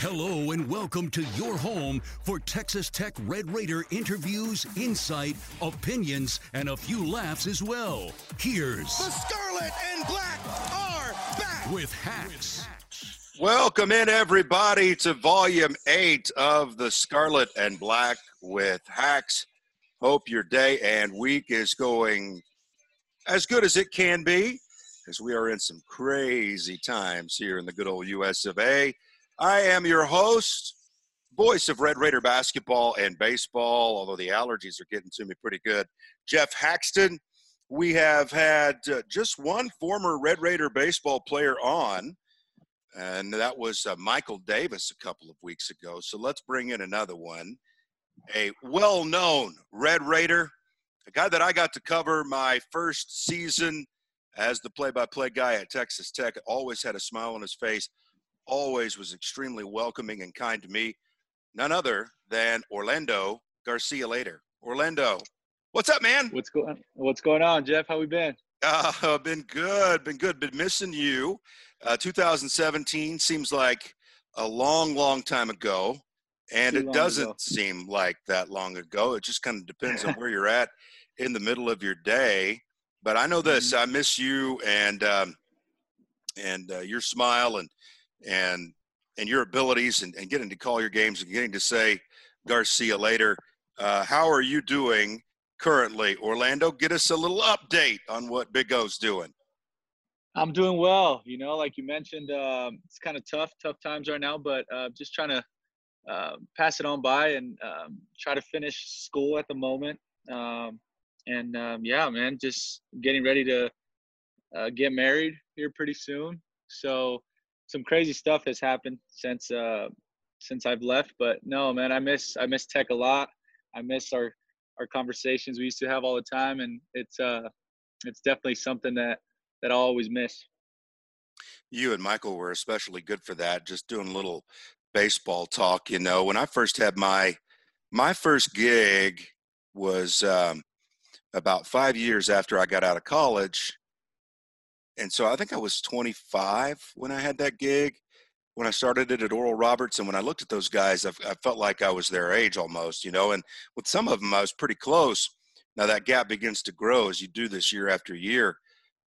Hello and welcome to your home for Texas Tech Red Raider interviews, insight, opinions, and a few laughs as well. Here's The Scarlet and Black are back. with Hacks. Welcome in, everybody, to volume eight of The Scarlet and Black with Hacks. Hope your day and week is going as good as it can be, as we are in some crazy times here in the good old US of A. I am your host, voice of Red Raider basketball and baseball, although the allergies are getting to me pretty good. Jeff Haxton. We have had uh, just one former Red Raider baseball player on, and that was uh, Michael Davis a couple of weeks ago. So let's bring in another one. A well known Red Raider, a guy that I got to cover my first season as the play by play guy at Texas Tech, always had a smile on his face always was extremely welcoming and kind to me. None other than Orlando Garcia later. Orlando, what's up, man? What's going What's going on, Jeff? How we been? Uh, been good, been good, been missing you. Uh, 2017 seems like a long, long time ago, and Too it doesn't ago. seem like that long ago. It just kind of depends on where you're at in the middle of your day. But I know this: Mm-hmm. I miss you and um, and uh, your smile and and and your abilities and, and getting to call your games and getting to say Garcia later. Uh, how are you doing currently, Orlando? Get us a little update on what Big O's doing. I'm doing well. You know, like you mentioned, um, it's kind of tough, tough times right now, but uh, just trying to uh, pass it on by and um, try to finish school at the moment. Um, and um, yeah, man, just getting ready to uh, get married here pretty soon. So some crazy stuff has happened since uh, since I've left. But no, man, I miss I miss tech a lot. I miss our our conversations we used to have all the time, and it's uh it's definitely something that that I'll always miss. You and Michael were especially good for that. Just doing a little baseball talk. You know, when I first had my my first gig was um, about five years after I got out of college, and so I think I was 25 when I had that gig. When I started it at Oral Roberts, and when I looked at those guys, I, I felt like I was their age almost, you know. And with some of them, I was pretty close. Now that gap begins to grow as you do this year after year.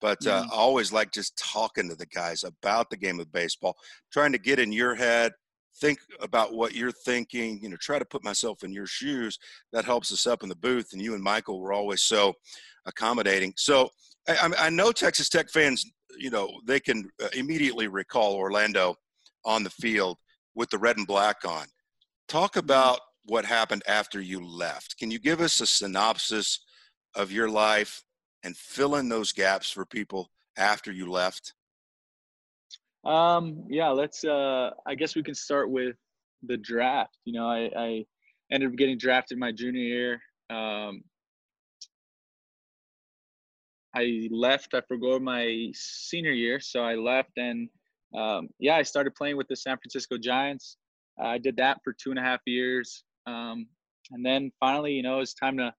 But uh, I always like just talking to the guys about the game of baseball, trying to get in your head, think about what you're thinking, you know, try to put myself in your shoes. That helps us up in the booth. And you and Michael were always so accommodating. So I, I- I know Texas Tech fans, you know, they can uh, immediately recall Orlando on the field with the red and black on. Talk about what happened after you left. Can you give us a synopsis of your life and fill in those gaps for people after you left? Um, yeah, let's. Uh, I guess we can start with the draft. You know, I, I ended up getting drafted my junior year. Um, I left. I forgot my senior year, so I left, and um, yeah, I started playing with the San Francisco Giants. Uh, I did that for two and a half years, um, and then finally, you know, it's time to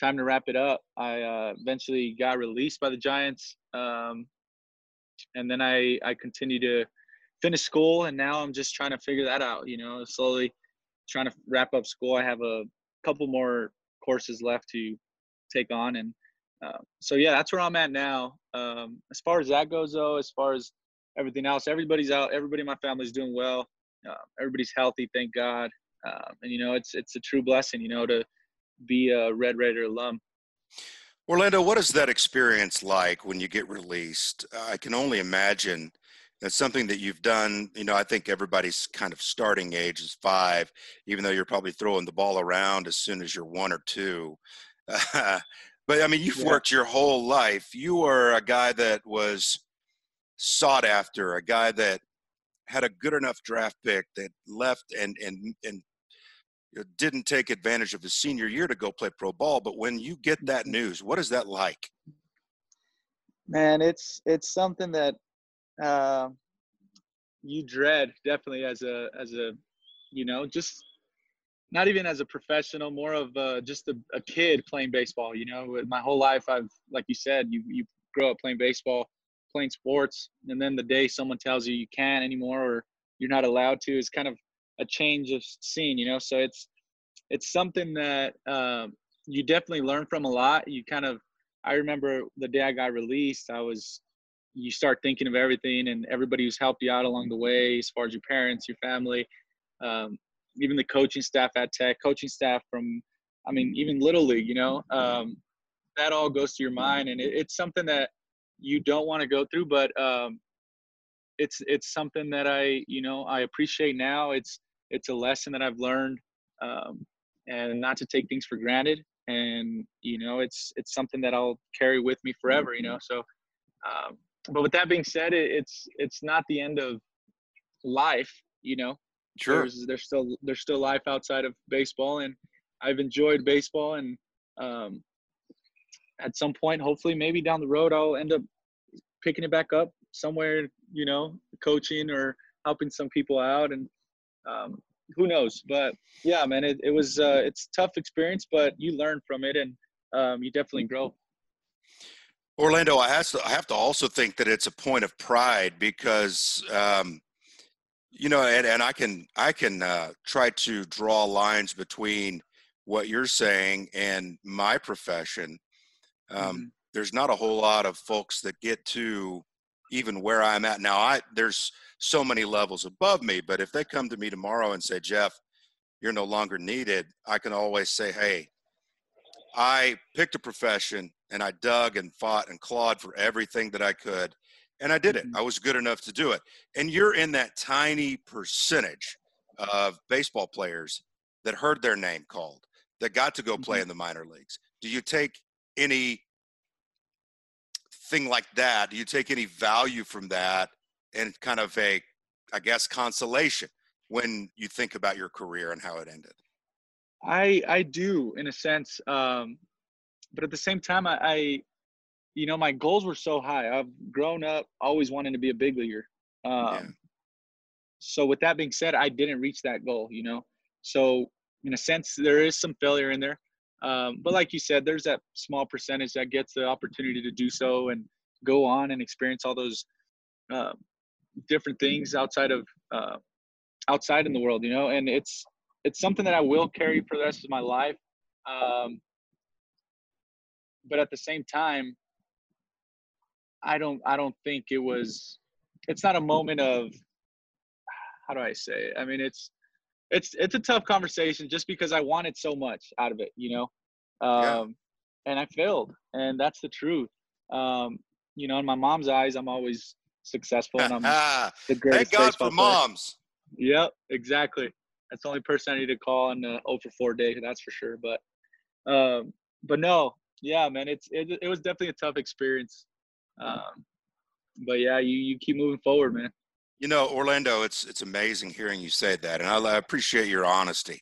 time to wrap it up. I uh, eventually got released by the Giants, um, and then I I continued to finish school, and now I'm just trying to figure that out. You know, slowly trying to wrap up school. I have a couple more courses left to take on, and uh, so yeah, that's where I'm at now. Um, as far as that goes, though, as far as everything else, everybody's out. Everybody in my family's doing well. Uh, everybody's healthy, thank God. Uh, and you know, it's it's a true blessing, you know, to be a Red Raider alum. Orlando, what is that experience like when you get released? I can only imagine that's something that you've done. You know, I think everybody's kind of starting age is five, even though you're probably throwing the ball around as soon as you're one or two. but I mean, you've yeah. worked your whole life. You are a guy that was sought after, a guy that had a good enough draft pick that left and and and didn't take advantage of his senior year to go play pro ball. But when you get that mm-hmm. news, what is that like? Man, it's it's something that uh, you dread definitely as a as a you know just not even as a professional, more of uh, just a, a kid playing baseball. You know, my whole life I've like you said, you you grow up playing baseball, playing sports, and then the day someone tells you you can't anymore or you're not allowed to is kind of a change of scene. You know, so it's it's something that um, you definitely learn from a lot. You kind of I remember the day I got released, I was you start thinking of everything and everybody who's helped you out along the way, as far as your parents, your family, um, even the coaching staff at Tech, coaching staff from, I mean, even Little League, you know, um, that all goes to your mind, and it, it's something that you don't want to go through, but um, it's it's something that I, you know, I appreciate now. It's it's a lesson that I've learned, um, and not to take things for granted. And you know, it's it's something that I'll carry with me forever. You know, so um, but with that being said, it, it's it's not the end of life. You know, sure. There's, there's still there's still life outside of baseball, and I've enjoyed baseball. And um, at some point, hopefully, maybe down the road, I'll end up picking it back up somewhere. You know, coaching or helping some people out, and um, who knows? But yeah, man, it, it was uh, it's tough experience, but you learn from it, and um, you definitely grow. Orlando, I have to, I have to also think that it's a point of pride because, um, you know, and, and I can I can uh, try to draw lines between what you're saying and my profession. Um, mm-hmm. There's not a whole lot of folks that get to even where I'm at now. I there's so many levels above me, but if they come to me tomorrow and say, Jeff, you're no longer needed, I can always say, Hey, I picked a profession and I dug and fought and clawed for everything that I could. And I did it. Mm-hmm. I was good enough to do it. And you're in that tiny percentage of baseball players that heard their name called, that got to go play mm-hmm. in the minor leagues. Do you take any thing like that? Do you take any value from that and kind of a, I guess, consolation when you think about your career and how it ended? I I do in a sense, um, but at the same time, I, I, you know, my goals were so high. I've grown up always wanting to be a big leaguer. Um, yeah. So with that being said, I didn't reach that goal. You know, so in a sense, there is some failure in there. Um, but like you said, there's that small percentage that gets the opportunity to do so and go on and experience all those uh, different things outside of uh, outside in the world, you know. And it's it's something that I will carry for the rest of my life. Um, but at the same time, I don't I don't think it was. It's not a moment of how do I say? It? I mean, it's it's it's a tough conversation just because I wanted so much out of it, you know, um, yeah. and I failed, and that's the truth. Um, you know, in my mom's eyes, I'm always successful, and I'm the greatest. Thank God for moms. Yep, exactly. that's the only person I need to call on the 0 for 4 day. That's for sure. But, um, but no, yeah, man, it's it, it was definitely a tough experience. Um, but yeah, you you keep moving forward, man. You know, Orlando, it's it's amazing hearing you say that, and I, I appreciate your honesty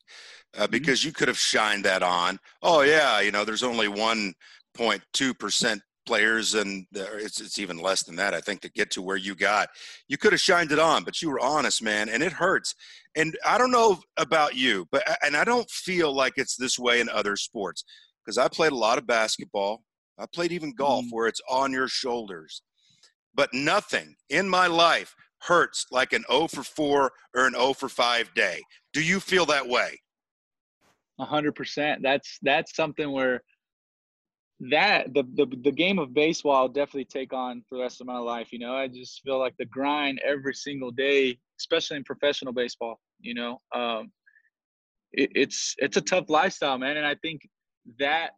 uh, mm-hmm. because mm-hmm. you could have shined that on. Oh yeah, you know, there's only one point two percent players, and it's it's even less than that, I think, to get to where you got. You could have shined it on, but you were honest, man, and it hurts. And I don't know about you, but and I don't feel like it's this way in other sports because I played a lot of basketball. I played even golf, mm-hmm. where it's on your shoulders. But nothing in my life hurts like an 0 for 4 or an 0 for 5 day. Do you feel that way? A hundred percent. That's that's something where that the, the the game of baseball I'll definitely take on for the rest of my life. You know, I just feel like the grind every single day, especially in professional baseball. You know, um, it, it's it's a tough lifestyle, man, and I think that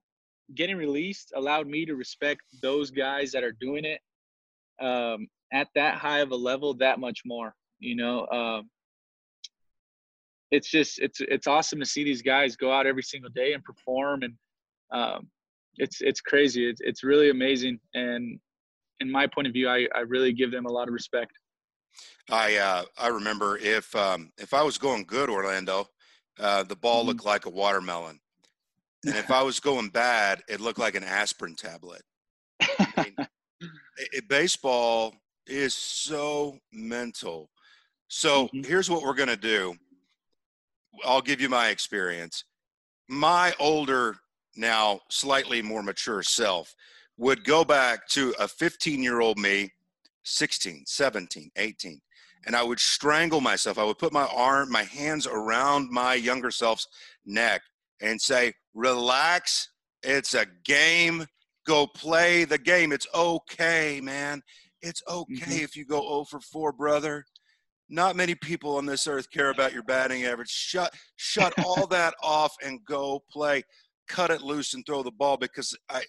getting released allowed me to respect those guys that are doing it um, at that high of a level that much more. You know, um, it's just it's it's awesome to see these guys go out every single day and perform and um, it's it's crazy. It's it's really amazing, and in my point of view, I I really give them a lot of respect. I uh, I remember if um, if I was going good, Orlando, uh, the ball mm-hmm. looked like a watermelon, and if I was going bad, it looked like an aspirin tablet. I mean, it, baseball is so mental. So mm-hmm. here's what we're gonna do. I'll give you my experience. My older now slightly more mature self would go back to a 15 year old me 16 17 18 and i would strangle myself i would put my arm my hands around my younger self's neck and say relax it's a game go play the game it's okay man it's okay mm-hmm. if you go 0 for 4 brother not many people on this earth care about your batting average shut shut all that off and go play cut it loose and throw the ball because I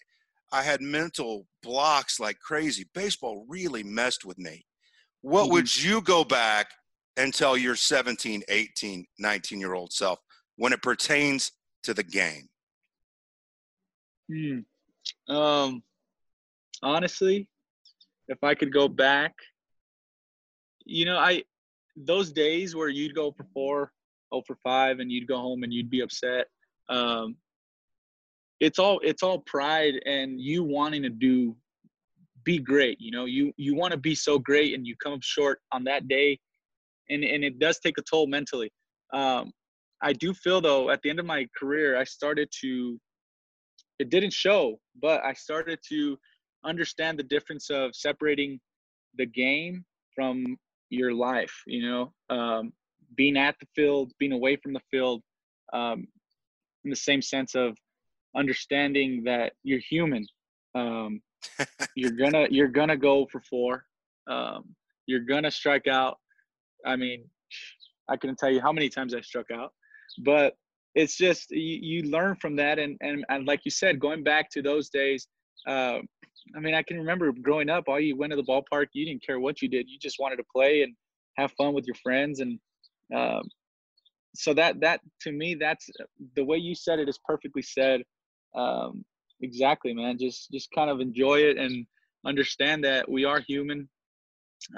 I had mental blocks like crazy. Baseball really messed with me. What mm-hmm. would you go back and tell your 17, 18, 19 year old self when it pertains to the game? Hmm. Um, honestly, if I could go back, you know, I those days where you'd go for four, oh for five, and you'd go home and you'd be upset. Um, it's all it's all pride and you wanting to do be great you know you you want to be so great and you come up short on that day and and it does take a toll mentally um i do feel though at the end of my career i started to it didn't show but i started to understand the difference of separating the game from your life you know um being at the field being away from the field um in the same sense of understanding that you're human. Um, you're gonna you're gonna go for four. Um, you're gonna strike out. I mean, I couldn't tell you how many times I struck out, but it's just you, you learn from that, and, and and like you said, going back to those days. Uh, I mean, I can remember growing up. All you went to the ballpark, you didn't care what you did. You just wanted to play and have fun with your friends, and um, so that that to me, that's the way you said it is perfectly said um, exactly, man. Just just kind of enjoy it and understand that we are human,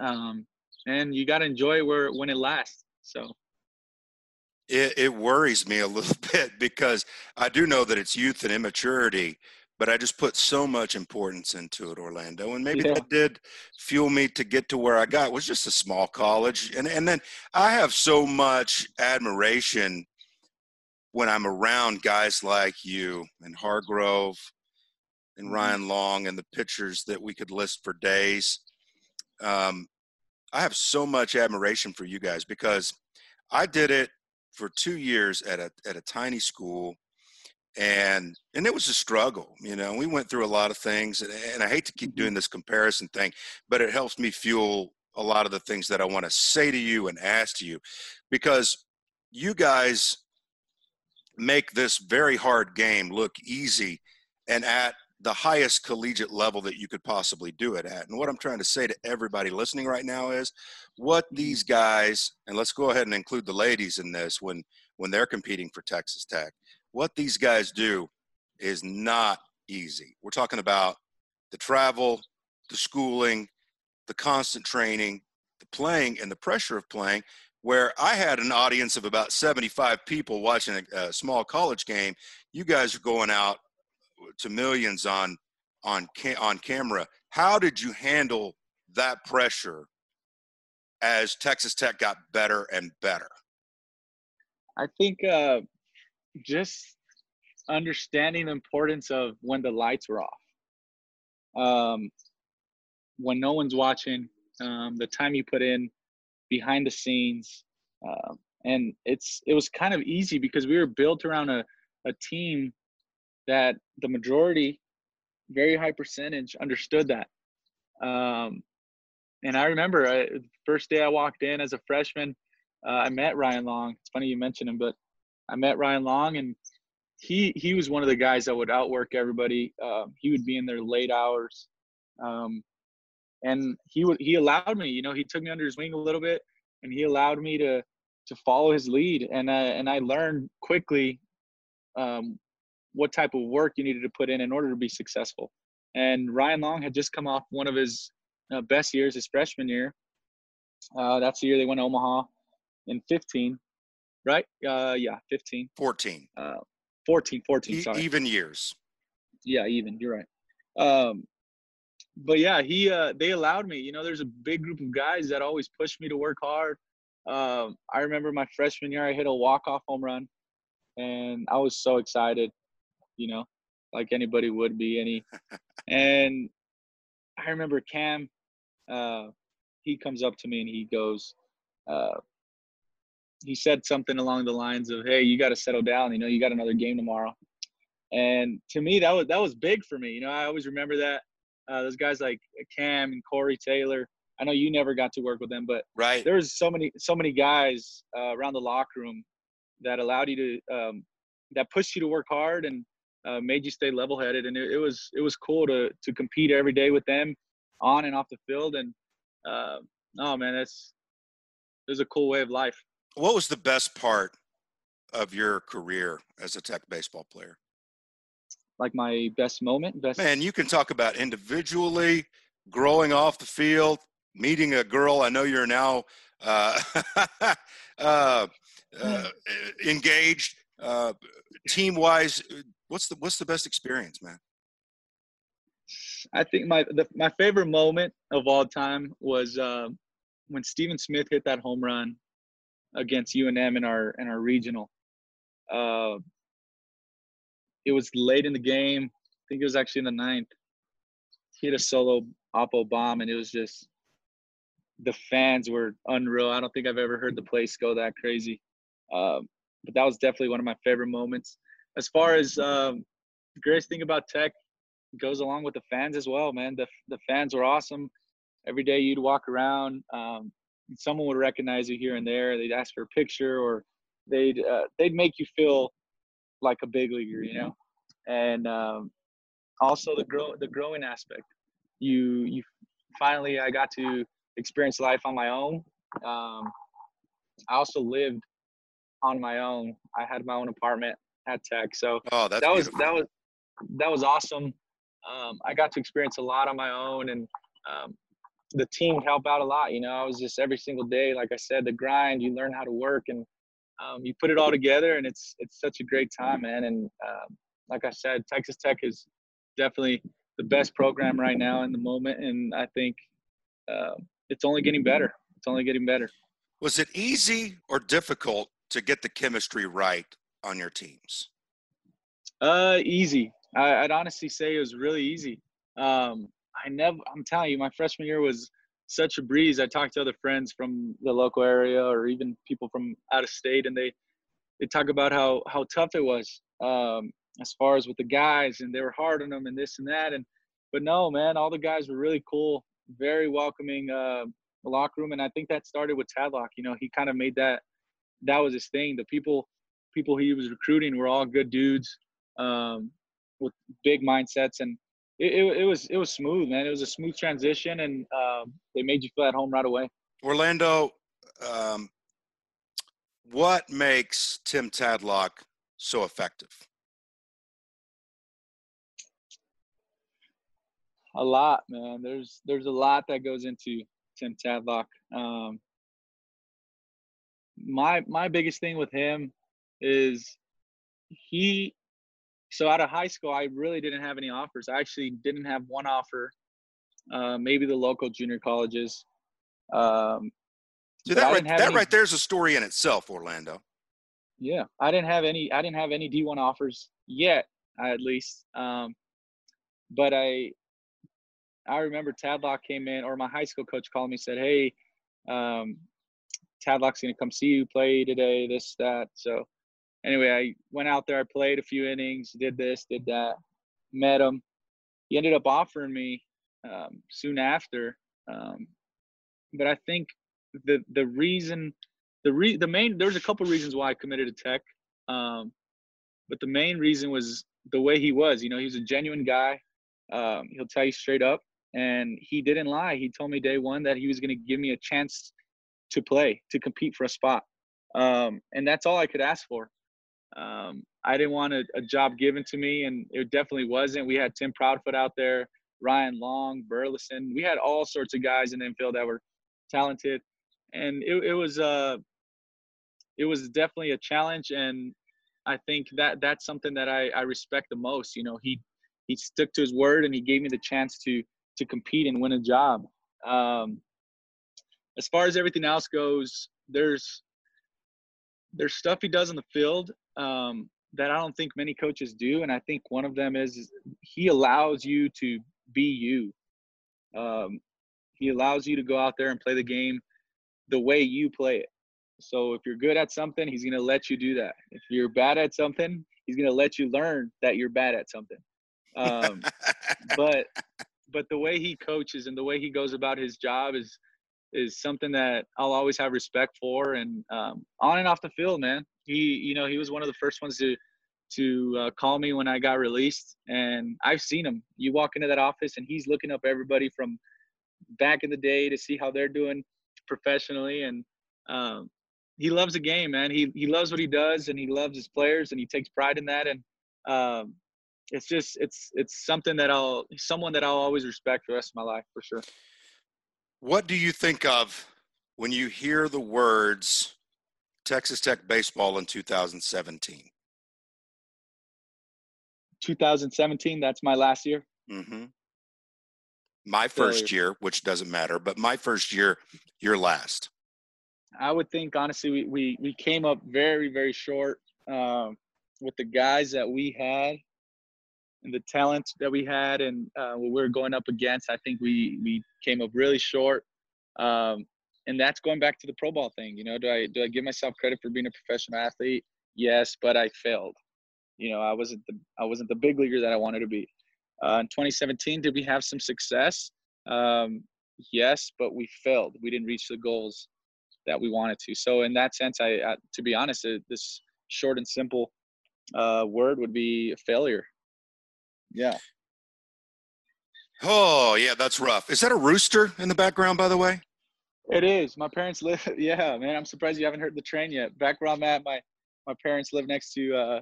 um, and you got to enjoy it where when it lasts. So. It, it worries me a little bit because I do know that it's youth and immaturity, but I just put so much importance into it, Orlando, and maybe yeah. that did fuel me to get to where I got. It was just a small college, and and then I have so much admiration when I'm around guys like you and Hargrove and mm-hmm. Ryan Long and the pitchers that we could list for days, um, I have so much admiration for you guys because I did it for two years at a at a tiny school, and and it was a struggle. You know, we went through a lot of things, and, and I hate to keep doing mm-hmm. this comparison thing, but it helps me fuel a lot of the things that I want to say to you and ask to you, because you guys make this very hard game look easy. And at the highest collegiate level that you could possibly do it at. And what I'm trying to say to everybody listening right now is what Mm-hmm. these guys, and let's go ahead and include the ladies in this when when they're competing for Texas Tech, what these guys do is not easy. We're talking about the travel, the schooling, the constant training, the playing, and the pressure of playing. Where I had an audience of about 75 people watching a, a small college game, you guys are going out to millions on on ca- on camera. How did you handle that pressure as Texas Tech got better and better? I think uh, just understanding the importance of when the lights were off, um, when no one's watching, um, the time you put in behind the scenes, um, and it's it was kind of easy because we were built around a, a team that the majority, very high percentage, understood that. Um, and I remember I, the first day I walked in as a freshman, uh, I met Ryan Long. It's funny you mentioned him, but I met Ryan Long, and he he was one of the guys that would outwork everybody. Um, he would be in there late hours, um, and he would he allowed me. You know, he took me under his wing a little bit, and he allowed me to to follow his lead, and I, and I learned quickly um, what type of work you needed to put in in order to be successful. And Ryan Long had just come off one of his uh, best years, his freshman year. Uh, that's the year they went to Omaha in 15, right? Uh, yeah, 15, 14, uh, 14, 14. E- even years. Yeah, even. You're right. Um, but yeah, he uh, they allowed me. You know, there's a big group of guys that always push me to work hard. Um, I remember my freshman year, I hit a walk-off home run, and I was so excited. You know, like anybody would be. Any, and I remember Cam. Uh, he comes up to me and he goes, uh, he said something along the lines of, "Hey, you got to settle down. You know, you got another game tomorrow." And to me, that was that was big for me. You know, I always remember that. Uh, those guys like Cam and Corey Taylor. I know you never got to work with them, but Right. there was so many so many guys uh, around the locker room that allowed you to um, that pushed you to work hard and uh, made you stay level headed. And it, it was it was cool to to compete every day with them on and off the field. And uh, oh man, that's it was a cool way of life. What was the best part of your career as a Tech baseball player? Like my best moment, best Man, you can talk about individually growing off the field, meeting a girl. I know you're now uh, uh, uh, engaged. Uh, team wise, what's the what's the best experience, man? I think my the, my favorite moment of all time was uh, when Steven Smith hit that home run against UNM in our in our regional. Uh, it was late in the game. I think it was actually in the ninth. He hit a solo oppo bomb, and it was just the fans were unreal. I don't think I've ever heard the place go that crazy. Um, but that was definitely one of my favorite moments. As far as um, the greatest thing about Tech goes along with the fans as well, man. The the fans were awesome. Every day you'd walk around, um, someone would recognize you here and there. They'd ask for a picture, or they'd uh, they'd make you feel like a big leaguer, you know. And um, also the grow the growing aspect. You you finally I got to experience life on my own. Um, I also lived on my own. I had my own apartment at Tech, so Oh, that was beautiful. that was that was awesome. Um, I got to experience a lot on my own, and um, the team helped out a lot. You know, I was just every single day, like I said, the grind. You learn how to work, and um, you put it all together, and it's it's such a great time, man. And um, like I said, Texas Tech is definitely the best program right now in the moment, and I think uh, it's only getting better. It's only getting better. Was it easy or difficult to get the chemistry right on your teams? Uh, easy. I, I'd honestly say it was really easy. Um, I never. I'm telling you, my freshman year was such a breeze. I talked to other friends from the local area or even people from out of state, and they they talk about how how tough it was um, as far as with the guys, and they were hard on them and this and that. And but no, man, all the guys were really cool, very welcoming uh, the locker room, and I think that started with Tadlock. You know, he kind of made that that was his thing. The people people he was recruiting were all good dudes um, with big mindsets, and it, it, it, was it was smooth, man. It was a smooth transition, and um, they made you feel at home right away. Orlando, um, what makes Tim Tadlock so effective? A lot, man. There's there's a lot that goes into Tim Tadlock. Um, my my biggest thing with him is he so out of high school i really didn't have any offers. I actually didn't have one offer uh, maybe the local junior colleges. Um, so that right, that any, right there is a story in itself orlando. Yeah i didn't have any i didn't have any d1 offers yet at least. Um, but i i remember tadlock came in or my high school coach called me said hey um, Tadlock's going to come see you play today, this, that. So anyway, I went out there, I played a few innings, did this, did that, met him. He ended up offering me um, soon after. Um, but I think the the reason, the re the main there's a couple reasons why I committed to Tech, um, but the main reason was the way he was. You know, he was a genuine guy. Um, he'll tell you straight up, and he didn't lie. He told me day one that he was going to give me a chance to play, to compete for a spot. Um, and that's all I could ask for. Um, I didn't want a, a, job given to me, and it definitely wasn't. We had Tim Proudfoot out there, Ryan Long, Burleson. We had all sorts of guys in the infield that were talented, and it, it was uh, it was definitely a challenge. And I think that that's something that I, I respect the most. You know, he he stuck to his word, and he gave me the chance to to compete and win a job. Um, as far as everything else goes, there's there's stuff he does in the field um, that I don't think many coaches do, and I think one of them is, is he allows you to be you. Um, he allows you to go out there and play the game the way you play it. So if you're good at something, he's going to let you do that. If you're bad at something, he's going to let you learn that you're bad at something. Um, but but the way he coaches and the way he goes about his job is is something that I'll always have respect for. And um, on and off the field, man, he you know he was one of the first ones to to uh, call me when I got released, and I've seen him. You walk into that office, and he's looking up everybody from back in the day to see how they're doing professionally, and um, he loves the game, man. He he loves what he does, and he loves his players, and he takes pride in that. And um, it's just it's it's something that I'll someone that I'll always respect the rest of my life for sure. What do you think of when you hear the words Texas Tech baseball in 2017? 2017, that's my last year. Mm-hmm. My first year, which doesn't matter, but my first year, your last. I would think honestly, we we, we came up very very short um, with the guys that we had and the talent that we had and uh, what we were going up against. I think we we came up really short. Um, and that's going back to the pro ball thing. You know, do I do I give myself credit for being a professional athlete? Yes, but I failed. You know, I wasn't the I wasn't the big leaguer that I wanted to be. Uh, in 2017, did we have some success? Um, yes, but we failed. We didn't reach the goals that we wanted to. So in that sense, I, I to be honest, uh, this short and simple uh, word would be failure. Yeah. Oh, yeah, that's rough. Is that a rooster in the background, by the way? It is. My parents live. Yeah, man. I'm surprised you haven't heard the train yet. Back where I'm at, my my parents live next to. uh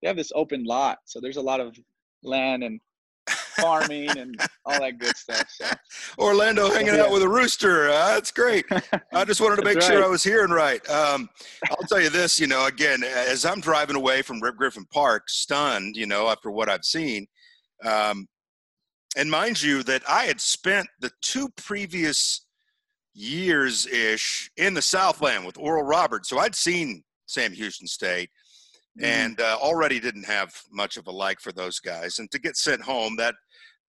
They have this open lot, so there's a lot of land and farming and all that good stuff. So. Orlando hanging yeah. out with a rooster. Uh, that's great. I just wanted to make right. sure I was hearing right. Um, I'll tell you this, you know, again, as I'm driving away from Rip Griffin Park, stunned, you know, after what I've seen, um, and mind you, that I had spent the two previous years ish in the Southland with Oral Roberts. So I'd seen Sam Houston State mm-hmm. and uh, already didn't have much of a like for those guys. And to get sent home, that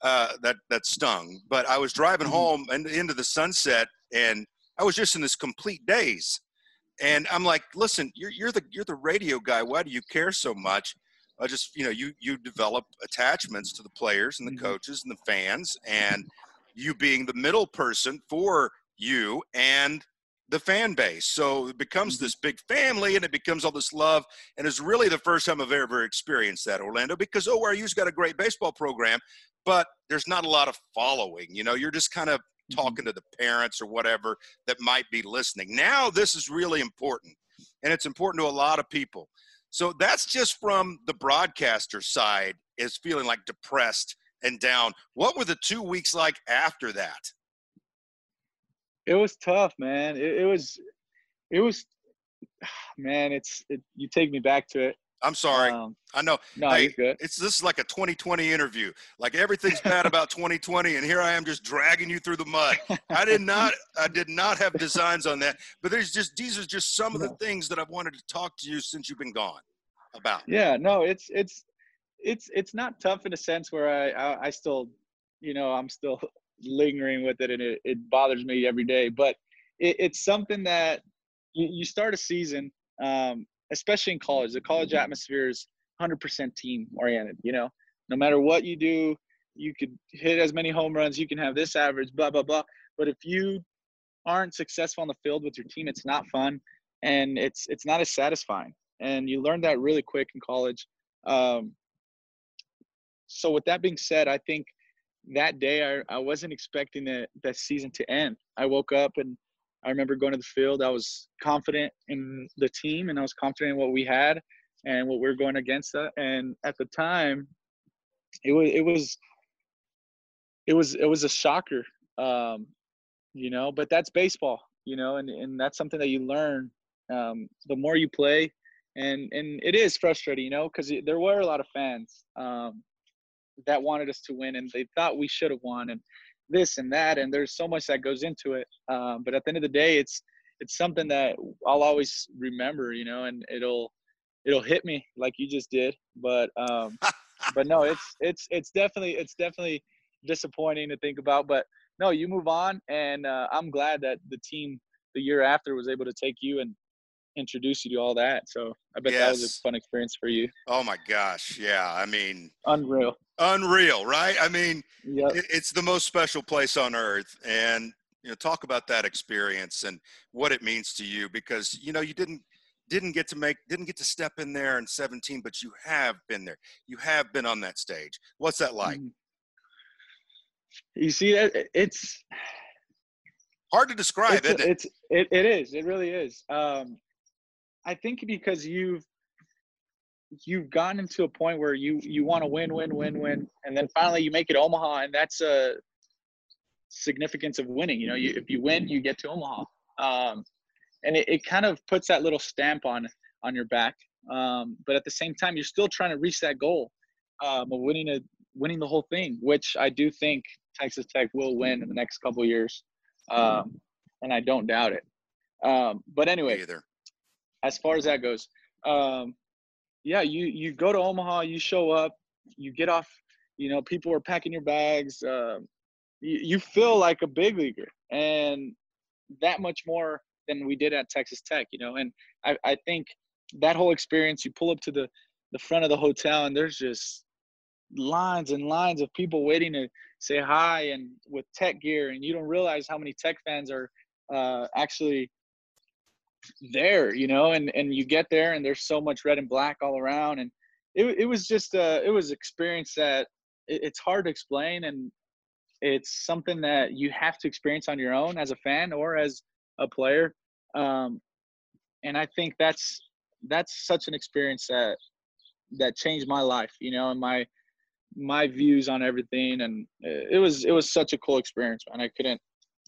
uh, that that stung. But I was driving mm-hmm. home and into the sunset, and I was just in this complete daze. And I'm like, listen, you're you're the you're the radio guy. Why do you care so much? I just you know you you develop attachments to the players and the mm-hmm. coaches and the fans and you being the middle person for you and the fan base so it becomes mm-hmm. this big family and it becomes all this love and it's really the first time i've ever experienced that orlando because oru's got a great baseball program but there's not a lot of following. You know, you're just kind of Mm-hmm. talking to the parents or whatever that might be listening. Now, this is really important, and it's important to a lot of people. So that's just from the broadcaster side is feeling like depressed and down. What were the two weeks like after that? It was tough, man. It, it was, it was, man. It's it, you take me back to it. I'm sorry. Um, I know. no, Hey, you're good. It's this is like a 2020 interview. Like everything's bad about 2020, and here I am just dragging you through the mud. I did not, I did not have designs on that. But there's just these are just some of the things that I've wanted to talk to you since you've been gone about. Yeah, no, it's it's it's it's not tough in a sense where I I, I still, you know, I'm still lingering with it, and it, it bothers me every day. But it, it's something that you, you start a season, um, especially in college. The college atmosphere is 100% team oriented. You know, no matter what you do, you could hit as many home runs, you can have this average, blah blah blah. But if you aren't successful on the field with your team, it's not fun, and it's it's not as satisfying. And you learn that really quick in college. Um, so with that being said, I think that day I, I wasn't expecting the, that season to end. I woke up and I remember going to the field. I was confident in the team and I was confident in what we had and what we were going against. That. And at the time, it was it was it was it was a shocker, um, you know. But that's baseball, you know, and and that's something that you learn um, the more you play. And and it is frustrating, you know, because there were a lot of fans um, that wanted us to win and they thought we should have won and this and that and there's so much that goes into it um, but at the end of the day it's it's something that i'll always remember you know and it'll it'll hit me like you just did but um but no it's it's it's definitely it's definitely disappointing to think about but no you move on and uh, i'm glad that the team the year after was able to take you and introduce you to all that. So i bet that was a fun experience for you. Oh my gosh, yeah. I mean, unreal. Unreal, right? I mean, yep. it, it's the most special place on earth, and you know, talk about that experience and what it means to you because you know you didn't didn't get to make didn't get to step in there in 17 but you have been there. You have been on that stage. What's that like? Mhm. You see that it's hard to describe it's, isn't it? it's it, it is. It really is. Um, I think because you've you've gotten to a point where you you want to win, win, win, win, and then finally you make it Omaha, and that's a significance of winning. You know, you, if you win, you get to Omaha, um, and it, it kind of puts that little stamp on on your back. Um, but at the same time, you're still trying to reach that goal um, of winning a winning the whole thing, which I do think Texas Tech will win in the next couple years, um, and I don't doubt it. Um, but anyway, either as far as that goes, um, yeah, you you go to Omaha, you show up, you get off. You know, people are packing your bags. Um, you, you feel like a big leaguer, and that much more than we did at Texas Tech. You know, and I, I think that whole experience, you pull up to the the front of the hotel, and there's just lines and lines of people waiting to say hi and with tech gear, and you don't realize how many tech fans are uh, actually there, you know, and and you get there and there's so much red and black all around, and it it was just uh it was experience that it, it's hard to explain, and it's something that you have to experience on your own as a fan or as a player, um, and I think that's that's such an experience that that changed my life, you know, and my my views on everything, and it was it was such a cool experience, man. I couldn't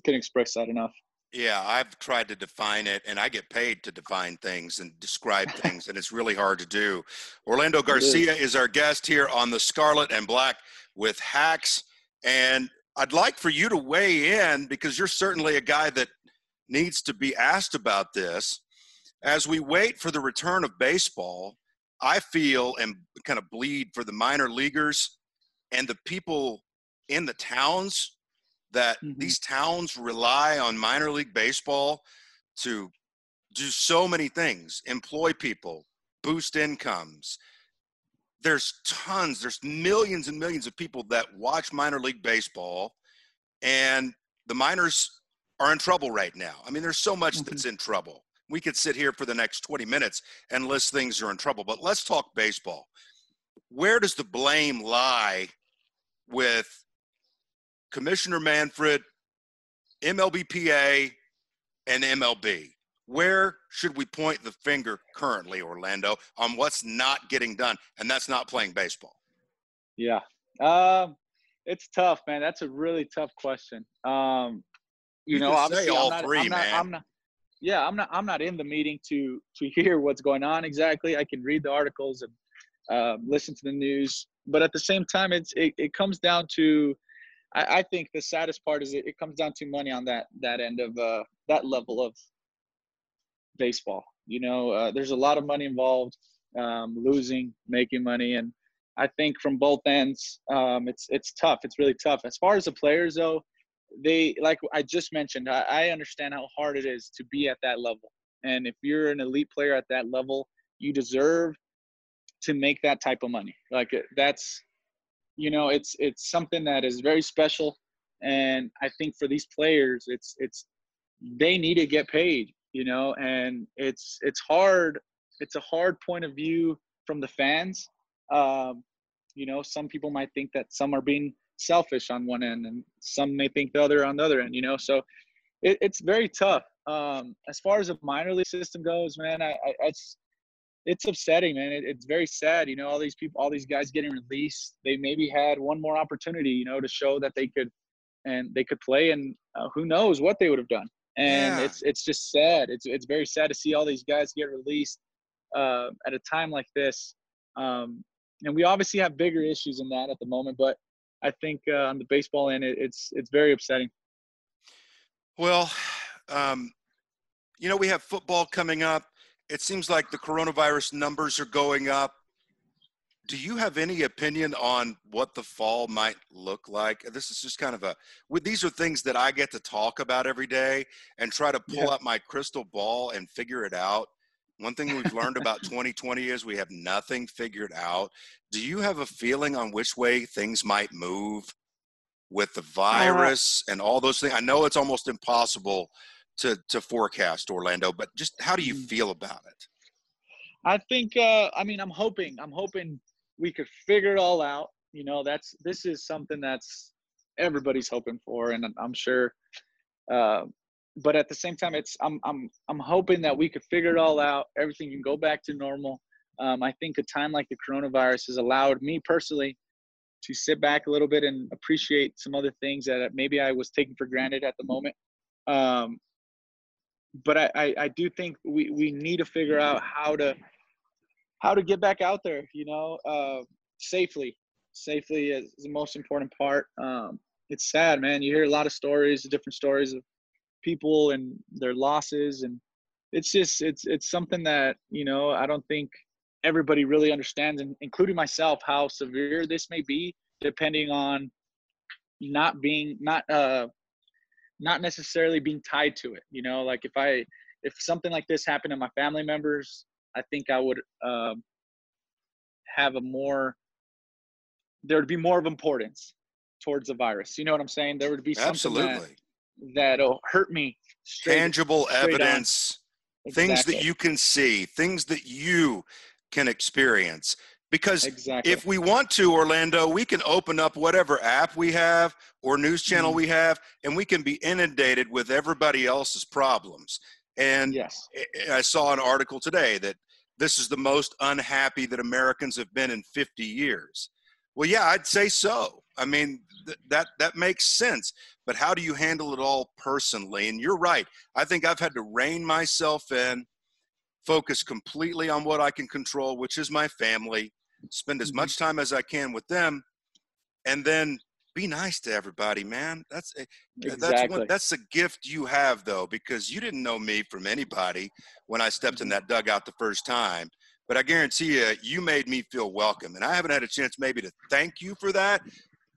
couldn't express that enough. Yeah i've tried to define it and i get paid to define things and describe things and it's really hard to do. Orlando garcia is our guest here on the scarlet and black with hacks and i'd like for you to weigh in because you're certainly a guy that needs to be asked about this. As we wait for the return of baseball i feel and kind of bleed for the minor leaguers and the people in the towns that Mhm. these towns rely on minor league baseball to do so many things employ people boost incomes there's tons there's millions and millions of people that watch minor league baseball and the minors are in trouble right now i mean there's so much Mhm. that's in trouble we could sit here for the next 20 minutes and list things that are in trouble but let's talk baseball where does the blame lie with Commissioner Manfred, MLBPA, and MLB. Where should we point the finger currently, Orlando, on what's not getting done? And that's not playing baseball. Yeah. Um, it's tough, man. That's a really tough question. Um, you, You know, obviously, all I'm not, three, I'm not, man. I'm not, yeah, I'm not. I'm not in the meeting to to hear what's going on exactly. I can read the articles and uh, listen to the news, but at the same time, it's it, it comes down to. I, I think the saddest part is it, it comes down to money on that that end of uh, that level of baseball. You know, uh, there's a lot of money involved, um, losing, making money, and I think from both ends, um, it's it's tough. It's really tough. As far as the players, though, they like I just mentioned. I, I understand how hard it is to be at that level, and if you're an elite player at that level, you deserve to make that type of money. Like uh, that's, you know, it's it's something that is very special, and I think for these players, it's it's they need to get paid. You know, and it's it's hard. It's a hard point of view from the fans um, you know, some people might think that some are being selfish on one end, and some may think the other on the other end. You know, so it, it's very tough. Um, as far as the minor league system goes, man, I, I it's it's upsetting, man. It, it's very sad. You know, all these people, all these guys getting released. They maybe had one more opportunity, you know, to show that they could and they could play, and uh, who knows what they would have done. And Yeah. it's it's just sad. It's it's very sad to see all these guys get released uh, at a time like this. Um, and we obviously have bigger issues in that at the moment, but I think uh, on the baseball end, it, it's it's very upsetting. Well, um, you know, we have football coming up. It seems like the coronavirus numbers are going up. Do you have any opinion on what the fall might look like? This is just kind of a. These are things that I get to talk about every day and try to pull Yeah. out my crystal ball and figure it out. One thing we've learned about 2020 is we have nothing figured out. Do you have a feeling on which way things might move with the uh, virus and all those things? I know it's almost impossible to to forecast Orlando, but just how do you Mm. feel about it? I think. Uh, I mean, I'm hoping. I'm hoping we could figure it all out. You know, that's this is something that's everybody's hoping for, and I'm- I'm sure. Uh, but at the same time, it's I'm I'm I'm hoping that we could figure it all out. Everything can go back to normal. Um, I think a time like the coronavirus has allowed me personally to sit back a little bit and appreciate some other things that maybe I was taking for granted at the moment. Um, but I, I, I do think we, we need to figure out how to how to get back out there, you know, uh, safely. Safely is the most important part. Um, it's sad, man. You hear a lot of stories, different stories of people and their losses, and it's just it's it's something that you know I don't think everybody really understands, and including myself, how severe this may be, depending on not being not uh not necessarily being tied to it. You know, like if I if something like this happened to my family members, I think I would um, have a more there would be more of importance towards the virus. You know what I'm saying? There would be something Absolutely. that, that'll hurt me. Straight, Tangible straight evidence, things that you can see, things that you can experience. Because exactly. if we want to, Orlando, we can open up whatever app we have or news channel Mhm. we have, and we can be inundated with everybody else's problems. And yes, I- I saw an article today that this is the most unhappy that Americans have been in 50 years. Well, yeah, I'd say so. I mean, th- that that makes sense. But how do you handle it all personally? And you're right. I think I've had to rein myself in, focus completely on what I can control, which is my family, spend as Mhm. much time as I can with them, and then be nice to everybody, man. That's eh, that's exactly. one, that's a gift you have though, because you didn't know me from anybody when I stepped in Mhm. that dugout the first time. But I guarantee you, you made me feel welcome, and I haven't had a chance maybe to thank you for that.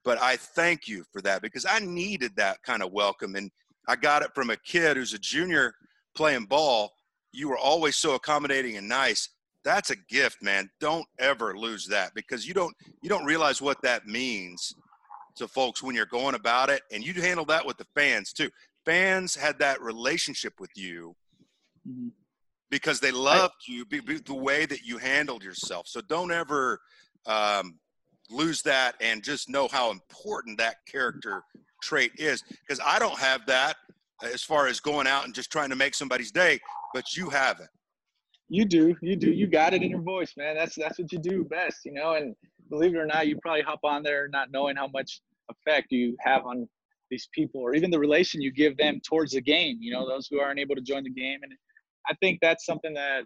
But I thank you for that because I needed that kind of welcome, and I got it from a kid who's a junior playing ball. You were always so accommodating and nice. That's a gift, man. Don't ever lose that because you don't you don't realize what that means to folks when you're going about it, and you handle that with the fans too. Fans had that relationship with you Mhm. because they loved you be, be, the way that you handled yourself. So don't ever um, lose that and just know how important that character trait is because I don't have that as far as going out and just trying to make somebody's day, but you have it. You do, you do, you got it in your voice, man. That's that's what you do best, you know. And believe it or not, you probably hop on there not knowing how much effect you have on these people, or even the relation you give them towards the game. You know, those who aren't able to join the game, and I think that's something that,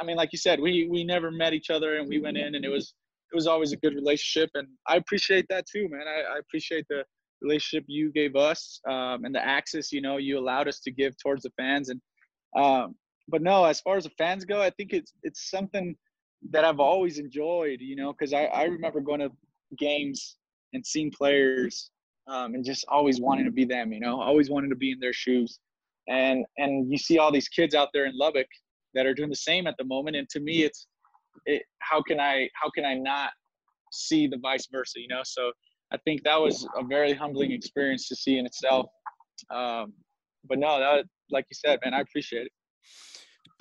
I mean, like you said, we we never met each other, and we went in, and it was it was always a good relationship, and I appreciate that too, man. I, I appreciate the relationship you gave us um, and the access you know you allowed us to give towards the fans and um, but no, as far as the fans go, I think it's it's something that I've always enjoyed, you know, because I, I remember going to games and seeing players um, and just always wanting to be them, you know, always wanting to be in their shoes. And and you see all these kids out there in Lubbock that are doing the same at the moment. And to me, it's it, how can I how can I not see the vice versa, you know? So I think that was a very humbling experience to see in itself. Um, but no, that like you said, man, I appreciate it.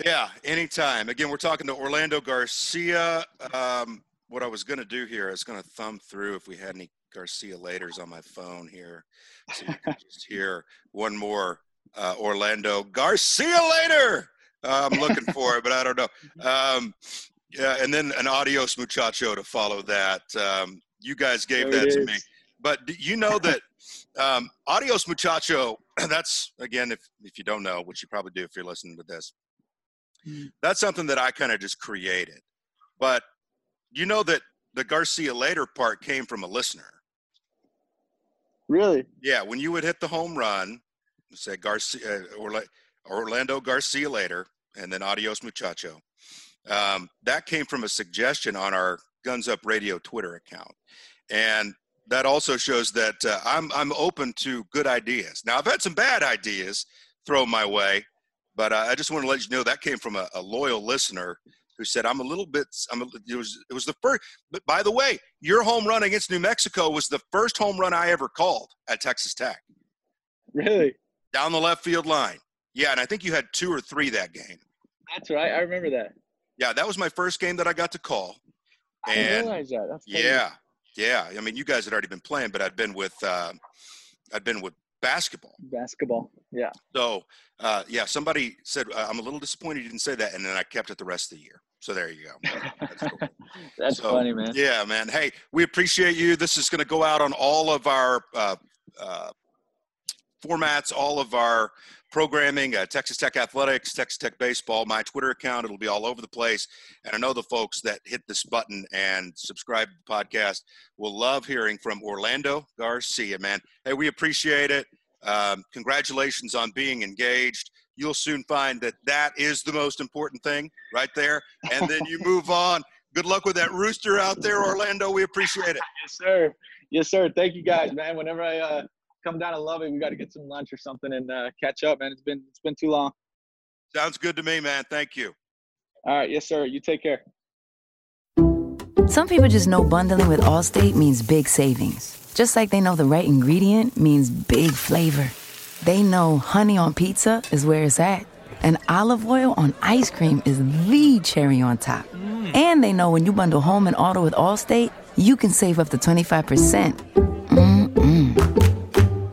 Yeah, anytime. Again, we're talking to Orlando Garcia. Um, what I was going to do here, I was going to thumb through if we had any Garcia laters on my phone here. So you can just hear one more uh, Orlando Garcia later. Uh, I'm looking for it, but I don't know. Um, yeah, and then an adios muchacho to follow that. Um, you guys gave there that to me. But you know that um, adios muchacho, that's, again, if, if you don't know, which you probably do if you're listening to this, Mm. That's something that I kind of just created. But you know that the Garcia later part came from a listener. Really? Yeah. When you would hit the home run, say Garcia or uh, Orlando Garcia later, and then Adios Muchacho. Um, that came from a suggestion on our Guns Up Radio Twitter account, and that also shows that uh, I'm I'm open to good ideas. Now I've had some bad ideas thrown my way, but uh, I just want to let you know that came from a, a loyal listener who said, "I'm a little bit." I'm a, it was it was the first. But by the way, your home run against New Mexico was the first home run I ever called at Texas Tech. Really? Down the left field line. Yeah, and I think you had two or three that game. That's right. I remember that. Yeah, that was my first game that I got to call. And I realize that. That's yeah, yeah. I mean, you guys had already been playing, but I'd been with uh, I'd been with basketball. Basketball, yeah. So, uh, yeah, somebody said, I'm a little disappointed you didn't say that. And then I kept it the rest of the year. So there you go. That's, cool. That's so, funny, man. Yeah, man. Hey, we appreciate you. This is going to go out on all of our uh, uh, formats, all of our programming, uh, Texas Tech Athletics, Texas Tech Baseball, my Twitter account. It'll be all over the place. And I know the folks that hit this button and subscribe to the podcast will love hearing from Orlando Garcia, man. Hey, we appreciate it. Um, congratulations on being engaged. You'll soon find that that is the most important thing right there. And then you move on. Good luck with that rooster out there, Orlando. We appreciate it. yes, sir. Yes, sir. Thank you guys, man. Whenever I uh, come down and love it. We got to get some lunch or something and uh, catch up, man. It's been it's been too long. Sounds good to me, man. Thank you. All right, yes, sir. You take care. Some people just know bundling with Allstate means big savings. Just like they know the right ingredient means big flavor. They know honey on pizza is where it's at, and olive oil on ice cream is the cherry on top. Mm. And they know when you bundle home and auto with Allstate, you can save up to 25%. Mm-mm.